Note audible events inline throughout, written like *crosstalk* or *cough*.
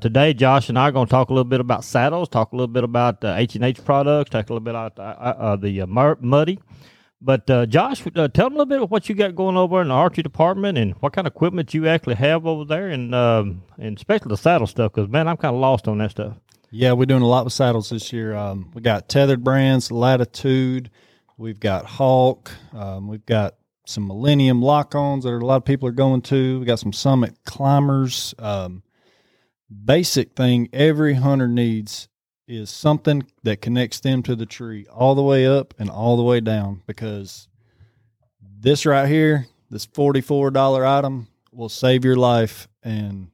Today, Josh and I are going to talk a little bit about saddles, talk a little bit about uh, H and H products, talk a little bit about uh, uh, the uh, muddy. But uh, Josh, uh, tell them a little bit of what you got going over in the archery department and what kind of equipment you actually have over there, and um, and especially the saddle stuff. Because man, I'm kind of lost on that stuff. Yeah, we're doing a lot with saddles this year. Um, we got Tethrd brands, Latitude. We've got Hawk. Um, we've got some Millennium lock-ons that a lot of people are going to. We got some Summit climbers. Um, basic thing every hunter needs is something that connects them to the tree all the way up and all the way down because this right here, this $44 item will save your life and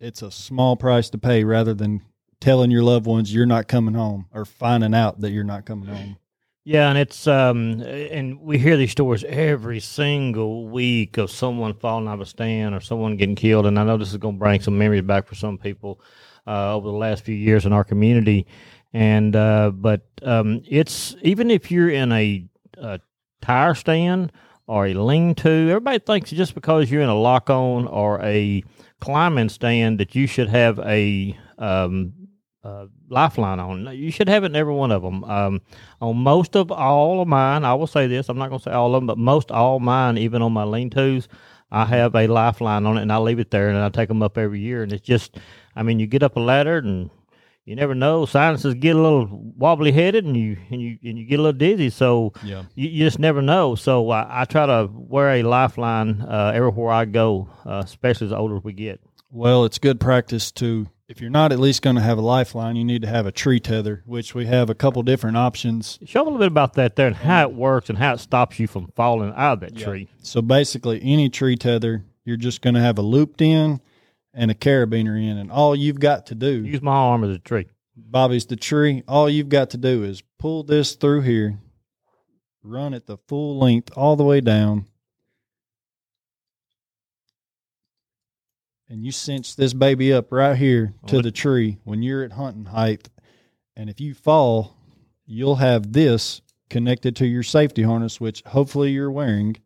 it's a small price to pay rather than telling your loved ones you're not coming home or finding out that you're not coming home. Yeah, and it's um, and we hear these stories every single week of someone falling out of a stand or someone getting killed. And I know this is going to bring some memories back for some people uh, over the last few years in our community. And uh, but um, it's even if you're in a, a tire stand or a lean-to, everybody thinks just because you're in a lock-on or a climbing stand that you should have a um, uh, lifeline on. You should have it in every one of them. Um, on most of all of mine, I will say this: I'm not going to say all of them, but most all mine, even on my lean-tos, I have a lifeline on it, and I leave it there, and I take them up every year. And it's just, I mean, you get up a ladder, and you never know. Sinuses get a little wobbly headed, and you and you and you get a little dizzy. So Yeah. you, you just never know. So I, I try to wear a lifeline uh, everywhere I go, uh, especially as older we get. Well, it's good practice to if you're not at least going to have a lifeline, you need to have a tree tether, which we have a couple different options. Show a little bit about that there and how it works and how it stops you from falling out of that tree. So basically, any tree tether, you're just going to have a looped in and a carabiner in, and all you've got to do, Use my arm as a tree. Bobby's the tree. All you've got to do is pull this through here, run it the full length all the way down, and you cinch this baby up right here to the tree when you're at hunting height. And if you fall, you'll have this connected to your safety harness, which hopefully you're wearing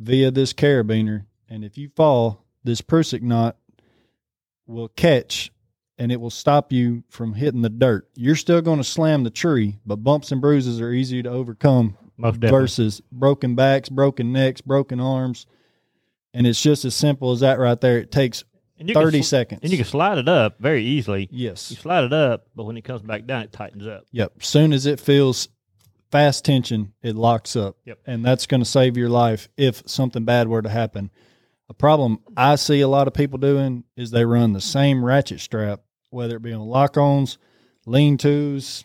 via this carabiner. And if you fall, this Prusik knot will catch and it will stop you from hitting the dirt. You're still going to slam the tree, but bumps and bruises are easy to overcome Most definitely. versus broken backs, broken necks, broken arms. And it's just as simple as that right there. It takes And you 30 sl- seconds. And you can slide it up very easily. Yes. You slide it up, but when it comes back down, it tightens up. Yep. Soon as it feels fast tension, it locks up. Yep. And that's going to save your life if something bad were to happen. A problem I see a lot of people doing is they run the same ratchet strap, whether it be on lock ons, lean tos,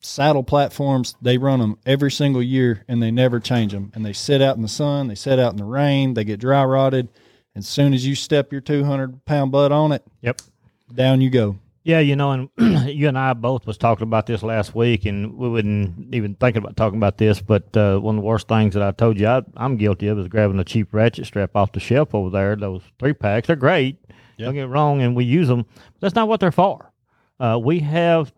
saddle platforms. They run them every single year and they never change them. And they sit out in the sun, they sit out in the rain, they get dry rotted. And soon as you step your 200 pound butt on it, Yep. down you go. Yeah, you know, and *clears throat* you and I both was talking about this last week, and we wouldn't even thinking about talking about this. But uh, one of the worst things that I told you I, I'm guilty of is grabbing a cheap ratchet strap off the shelf over there. Those three packs, they're great. Yep. Don't get wrong, and we use them. But that's not what they're for. Uh, we have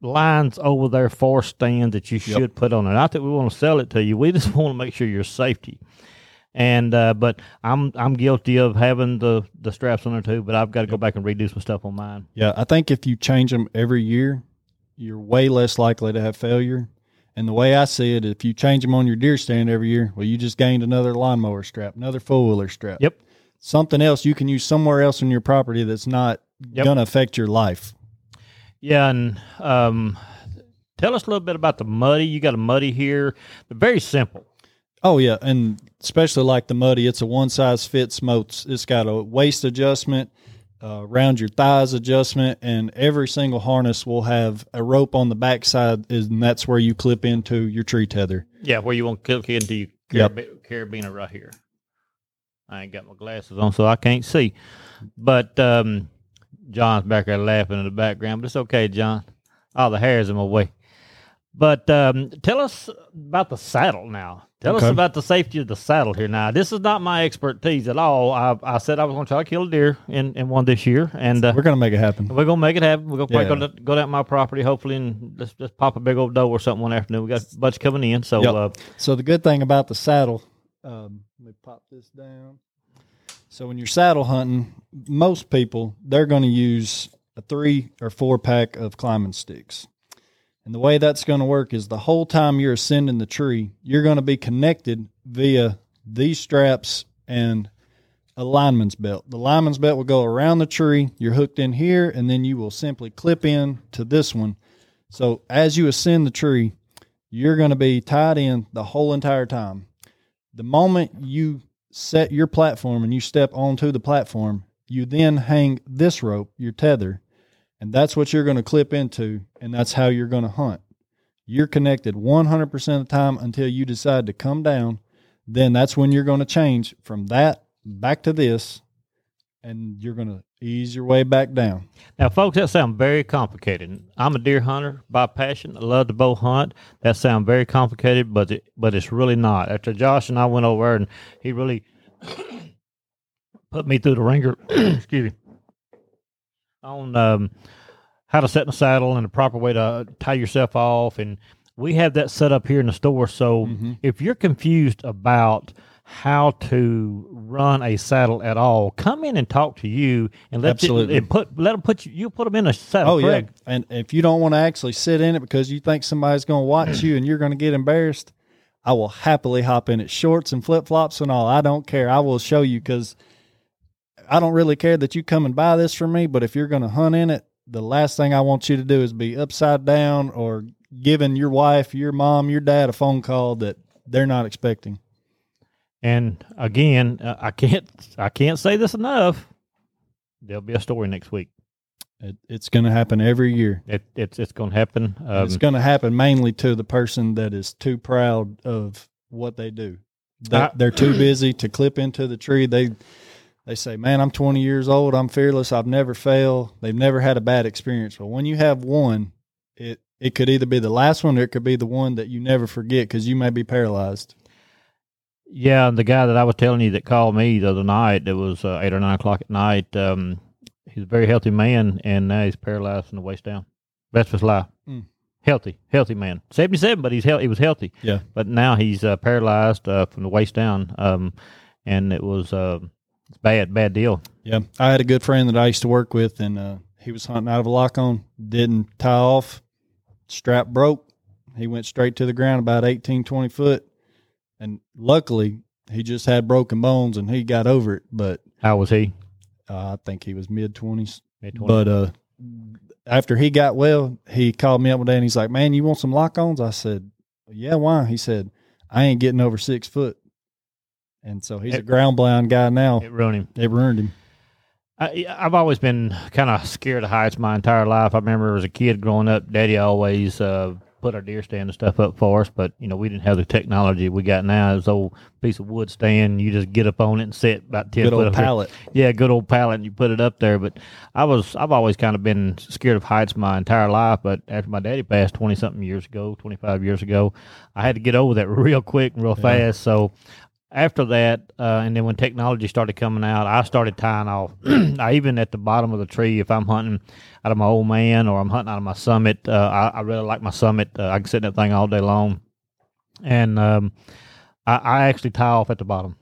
lines over there for stands that you should put on it. Not that we want to sell it to you. We just *laughs* want to make sure your safety. And uh, but I'm I'm guilty of having the the straps on there too. But I've got to go back and redo some stuff on mine. Yeah, I think if you change them every year, you're way less likely to have failure. And the way I see it, if you change them on your deer stand every year, well, you just gained another lawnmower strap, another four wheeler strap. Yep. Something else you can use somewhere else on your property that's not Yep. going to affect your life. Yeah, and um, tell us a little bit about the muddy. You got a muddy here. They're very simple. Oh yeah, and especially like the muddy, it's a one size fits most. It's got a waist adjustment, uh, around your thighs adjustment, and every single harness will have a rope on the backside, and that's where you clip into your tree tether. Yeah, where you want to click into your Yep. carabiner right here. I ain't got my glasses on, so I can't see. But um, John's back there laughing in the background, but it's okay, John. All the hair's in my way. But um, tell us about the saddle now. Tell us about the safety of the saddle here. Now, this is not my expertise at all. I, I said I was going to try to kill a deer in, in one this year, and uh, We're gonna make it happen. we're gonna make it happen. We're probably Yeah. to, go down my property, hopefully, and let's just pop a big old doe or something one afternoon. We got a bunch coming in, so Yep. uh, So the good thing about the saddle, um, let me pop this down. So when you're saddle hunting, most people they're going to use a three or four pack of climbing sticks. And the way that's going to work is the whole time you're ascending the tree, you're going to be connected via these straps and a lineman's belt. The lineman's belt will go around the tree. You're hooked in here, and then you will simply clip in to this one. So as you ascend the tree, you're going to be tied in the whole entire time. The moment you set your platform and you step onto the platform, you then hang this rope, your tether, and that's what you're going to clip into, and that's how you're going to hunt. You're connected 100% of the time until you decide to come down. Then that's when you're going to change from that back to this, and you're going to ease your way back down. Now, folks, that sounds very complicated. I'm a deer hunter by passion. I love to bow hunt. That sounds very complicated, but it, but it's really not. After Josh and I went over and he really *coughs* put me through the ringer. *coughs* excuse me on um, how to set in the saddle and the proper way to tie yourself off. And we have that set up here in the store. So Mm-hmm. if you're confused about how to run a saddle at all, come in and talk to you and let Absolutely. Put let them put you. You put them in a saddle. Oh correct? yeah, and if you don't want to actually sit in it because you think somebody's going to watch you and you're going to get embarrassed, I will happily hop in it, shorts and flip flops and all. I don't care. I will show you because I don't really care that you come and buy this from me. But if you're going to hunt in it, the last thing I want you to do is be upside down or giving your wife, your mom, your dad a phone call that they're not expecting. And again, uh, I can't I can't say this enough. There'll be a story next week. It, it's going to happen every year. It, it's it's going to happen. Um, it's going to happen mainly to the person that is too proud of what they do. They, I- they're too busy to clip into the tree. They they say, "Man, I'm 20 years old. I'm fearless. I've never failed. They've never had a bad experience." But when you have one, it it could either be the last one or it could be the one that you never forget because you may be paralyzed. Yeah, and the guy that I was telling you that called me the other night, it was uh, eight or nine o'clock at night. Um, he's a very healthy man, and now he's paralyzed from the waist down. That's his life. Mm. Healthy, healthy man. Seventy-seven, but he's healthy. He was healthy. Yeah. but now he's uh, paralyzed uh, from the waist down. Um, and it was uh, it's bad, bad deal. Yeah, I had a good friend that I used to work with, and uh, he was hunting out of a lock on, didn't tie off, strap broke. He went straight to the ground about 18, 20 foot. And luckily, he just had broken bones and he got over it. But How was he? uh, I think he was mid 20s. Mid-twenties? But uh, after he got well, he called me up one day and he's like, Man, you want some lock ons? I said, Yeah, why? He said, I ain't getting over six foot. And so he's a ground blind guy now. it ruined him. It ruined him. I, I've always been kind of scared of heights my entire life. I remember as a kid growing up, Daddy always uh, put our deer stand and stuff up for us, but you know we didn't have the technology we got now. This old piece of wood stand, you just get up on it and sit about ten Good foot old pallet. Yeah, good old pallet, and you put it up there. But I was, I've always kind of been scared of heights my entire life. But after my daddy passed twenty something years ago, twenty five years ago, I had to get over that *laughs* real quick and real fast. So after that, uh, and then when technology started coming out, I started tying off. *clears throat* I even at the bottom of the tree, if I'm hunting out of my old man or I'm hunting out of my summit, uh, I, I really like my summit. Uh, I can sit in that thing all day long, and um, I, I actually tie off at the bottom.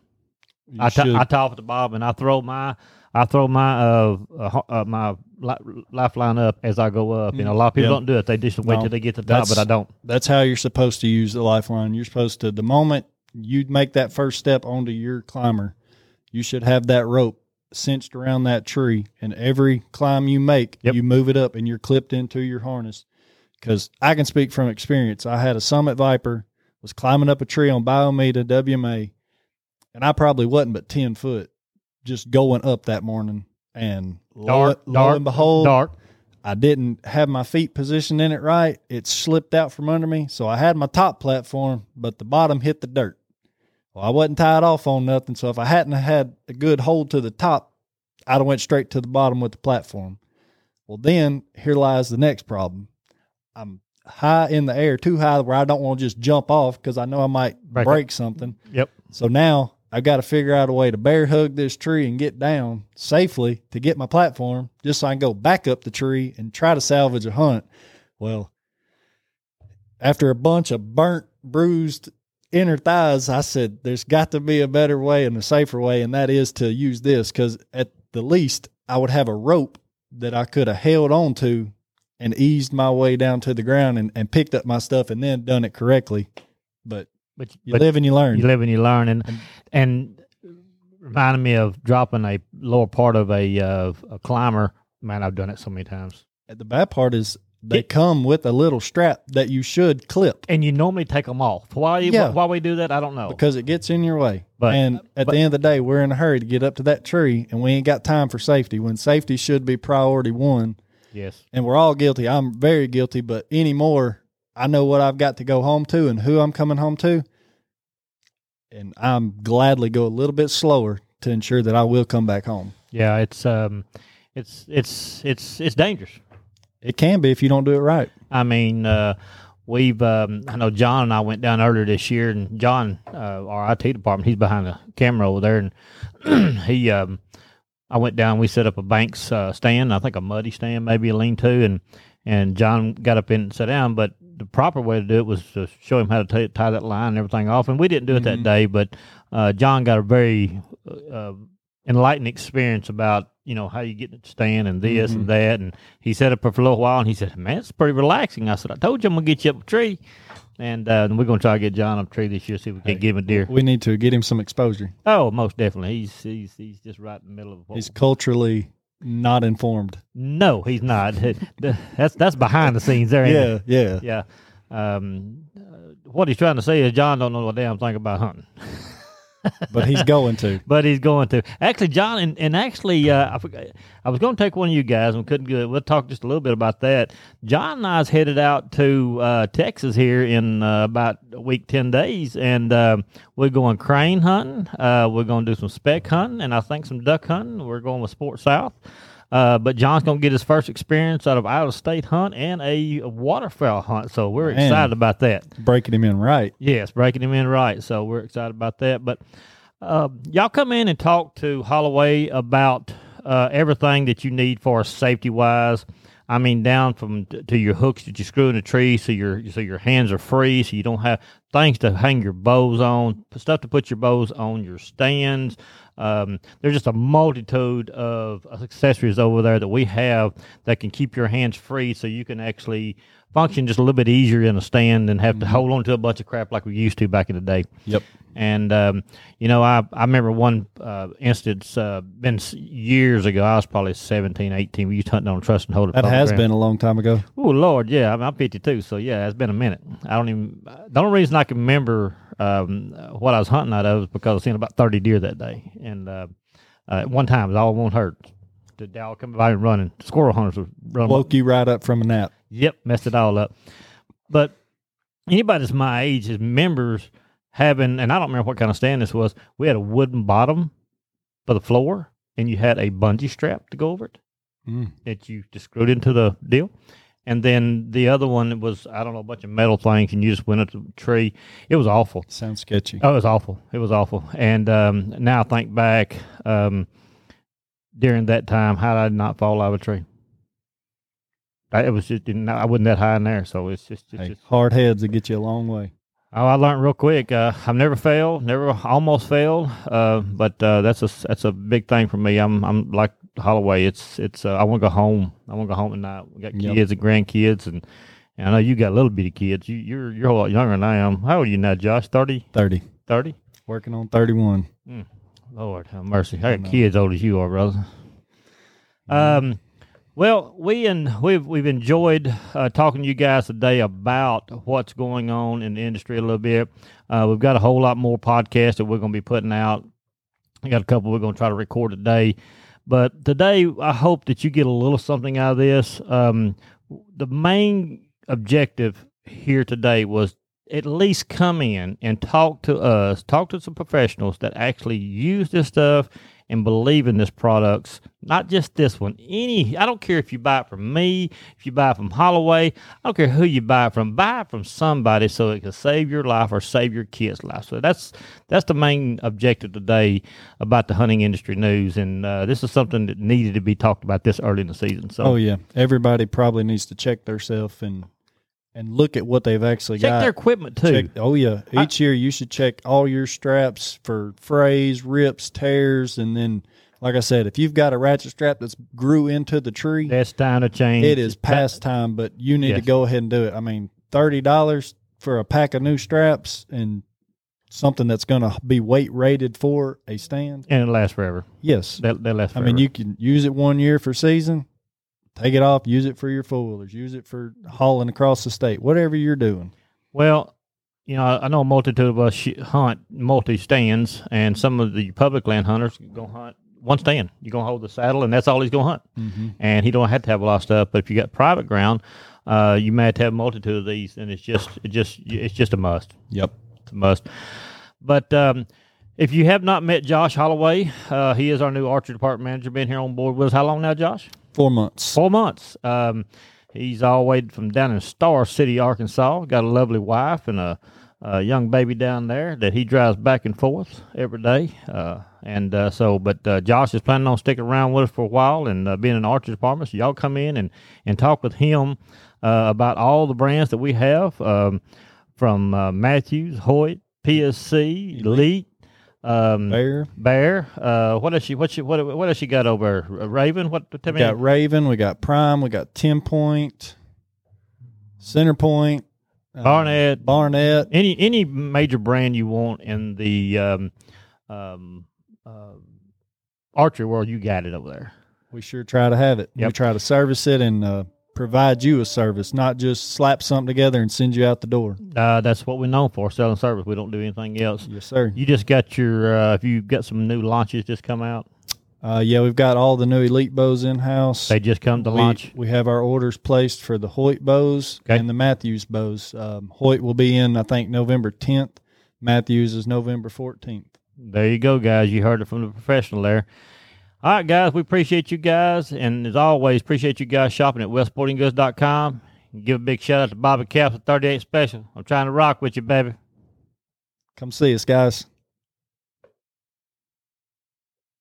I, t- I tie off at the bottom and I throw my I throw my uh, uh, uh my li- lifeline up as I go up. You know, a lot of people Yeah. don't do it. They just wait No, till they get to the top, but I don't. That's how you're supposed to use the lifeline. You're supposed to, the moment you make that first step onto your climber, you should have that rope cinched around that tree. And every climb you make, Yep. you move it up and you're clipped into your harness. Because I can speak from experience. I had a Summit Viper, was climbing up a tree on Bayou Meto WMA, and I probably wasn't but 10 foot just going up that morning. And lo, Dark, lo dark, and behold, dark. I didn't have my feet positioned in it right. It slipped out from under me. So I had my top platform, but the bottom hit the dirt. Well, I wasn't tied off on nothing. So if I hadn't had a good hold to the top, I'd have went straight to the bottom with the platform. Well, then here lies the next problem. I'm high in the air, too high where I don't want to just jump off because I know I might Break break, something. Yep. So now I've got to figure out a way to bear hug this tree and get down safely to get my platform just so I can go back up the tree and try to salvage a hunt. Well, after a bunch of burnt, bruised inner thighs, I said, there's got to be a better way and a safer way, and that is to use this because at the least, I would have a rope that I could have held on to and eased my way down to the ground and, and picked up my stuff and then done it correctly. But But you but live and you learn. you live and you learn, and and reminded me of dropping a lower part of a uh, a climber. Man, I've done it so many times. the bad part is they It- come with a little strap that you should clip And you normally take them off. Why? Yeah. Why we do that? I don't know. because it gets in your way. But- and at but- the end of the day, we're in a hurry to get up to that tree and we ain't got time for safety when safety should be priority one. yes. and we're all guilty. I'm very guilty, but anymore, I know what I've got to go home to and who I'm coming home to. And I'm gladly go a little bit slower to ensure that I will come back home. Yeah. It's um, it's it's it's it's dangerous. It can be if you don't do it right. I mean, uh, we've um, I know John and I went down earlier this year, and John, uh, our IT department, he's behind the camera over there, and *clears throat* he, um, I went down. We set up a banks uh, stand, I think a muddy stand, maybe a lean to, and and John got up in and sat down, but. The proper way to do it was to show him how to t- tie that line and everything off, and we didn't do it that Mhm. day. But uh, John got a very uh, enlightening experience about you know how you get to stand and this and that, and he set up for a little while, and he said, "Man, it's pretty relaxing." I said, "I told you I'm gonna get you up a tree." And, uh, and we're going to try to get John up a tree this year, see if we can Hey. give him a deer. We need to get him some exposure. Oh, most definitely. He's he's he's just right in the middle of. What He's culturally not informed. no, he's not. *laughs* that's that's behind the scenes there. it? Yeah, yeah. yeah. Um, uh, what he's trying to say is John don't know a damn thing about hunting, *laughs* But he's going to. *laughs* but he's going to. Actually, John, and, and actually, uh, I I was going to take one of you guys and couldn't get. We'll talk just a little bit about that. John and I's headed out to uh, Texas here in uh, about a week, ten days, and uh, we're going crane hunting. Uh, we're going to do some speck hunting, and I think some duck hunting. We're going with Sport South. Uh, but John's going to get his first experience out of out of state hunt and a waterfowl hunt, so we're Man. excited about that. Breaking him in right. Yes, breaking him in right. So we're excited about that. But uh, y'all come in and talk to Holloway about uh, everything that you need for safety wise. I mean, down from t- to your hooks that you screw in the tree, so your so your hands are free, so you don't have things to hang your bows on, stuff to put your bows on your stands. Um, there's just a multitude of accessories over there that we have that can keep your hands free, so you can actually function just a little bit easier in a stand and have to hold on to a bunch of crap like we used to back in the day. Yep. And um, you know, I I remember one uh, instance uh, been years ago. I was probably 17, 18. We used hunting hunt on trust and hold. That has been a long time ago. Oh Lord, yeah. I'm, I'm 52, so yeah, it's been a minute. I don't even. The only reason I can remember um, what I was hunting out of is because I seen about 30 deer that day, and uh, uh, at one time it was all one herd. The owl coming by and running. Squirrel hunters were running. Woke you right up from a nap. Yep, messed it all up. But anybody that's my age is members having, and I don't remember what kind of stand this was. We had a wooden bottom for the floor, and you had a bungee strap to go over it Mm. that you just screwed into the deal. And then the other one was I don't know a bunch of metal things, and you just went up to the tree. It was awful. Sounds sketchy. Oh, it was awful. It was awful. And um, now I think back um, during that time, how did I not fall out of a tree? I, it was just I wasn't that high in there, so it's just, it's Hey, just hard heads that get you a long way. Oh, I learned real quick. Uh, I've never failed, never almost failed. Uh, but uh, that's a that's a big thing for me. I'm I'm like Holloway. It's it's. Uh, I want to go home. I want to go home tonight. We got Yep. kids and grandkids, and, and I know you got little bitty kids. You you're you're a lot younger than I am. How old are you now, Josh? 30? 30. 30? Working on 31. Lord have mercy. I I got know. kids old as you are, brother. Um, well, we and we've we've enjoyed uh, talking to you guys today about what's going on in the industry a little bit. Uh, we've got a whole lot more podcasts that we're going to be putting out. I got a couple we're going to try to record today, but today I hope that you get a little something out of this. Um, the main objective here today was at least come in and talk to us, talk to some professionals that actually use this stuff and believe in this products. Not just this one. Any, I don't care if you buy it from me, if you buy it from Holloway. I don't care who you buy it from. Buy it from somebody so it can save your life or save your kid's life. So that's that's the main objective today about the hunting industry news. And uh, this is something that needed to be talked about this early in the season. So Oh, yeah. Everybody probably needs to check theirself and and look at what they've actually check got. Check their equipment too. Check- oh yeah, I- each year you should check all your straps for frays, rips, tears, and then Like I said, if you've got a ratchet strap that's grew into the tree, That's time to change. it is past time. But you need to go ahead and do it. I mean, thirty dollars for a pack of new straps and something that's going to be weight rated for a stand. and it lasts forever. Yes, That that lasts. I mean you can use it one year for season, take it off, use it for your four wheelers, use it for hauling across the state, whatever you're doing. Well, you know, I I know a multitude of us hunt multi stands, and some of the public land hunters go hunt one stand. You're gonna hold the saddle, and that's all he's gonna hunt. Mm-hmm. And he don't have to have a lot of stuff. But if you got private ground, uh, you may have to have a multitude of these, and it's just it just it's just a must. Yep. It's a must. But um, if you have not met Josh Holloway, uh, he is our new archery department manager. Been here on board with us how long now, Josh? Four months. Four months. Um, he's all the way from down in Star City, Arkansas. Got a lovely wife and a, a young baby down there that he drives back and forth every day. Uh, and uh, so, but uh, Josh is planning on sticking around with us for a while and uh, being in the archery department. So y'all come in and, and talk with him uh, about all the brands that we have um, from uh, Mathews, Hoyt, PSC, Elite. Um, Bear. Bear. Uh, what does she? What she? What? What else she got over? Uh, Raven. What? Tell We me. got Raven, we got Prime, we got Ten Point, Center Point, uh, Barnett. Barnett. any any major brand you want in the um, um, uh, archery world, you got it over there. We sure try to have it. We Yep. try to service it and uh, provide you a service, not just slap something together and send you out the door. Uh, that's what we're known for, selling service. We don't do anything else. Yes, sir. You just got your. Uh, if you got some new launches just come out, Uh, yeah, we've got all the new Elite bows in house. they just come to we, launch. we have our orders placed for the Hoyt bows Okay. and the Mathews bows. Um, Hoyt will be in, I think, November 10th. Mathews is November 14th. There you go, guys. You heard it from the professional there. All right, guys, we appreciate you guys. And as always, appreciate you guys shopping at westsportinggoods.com. Give a big shout out to Bobby Caps at 38 Special. I'm trying to rock with you, baby. Come see us, guys.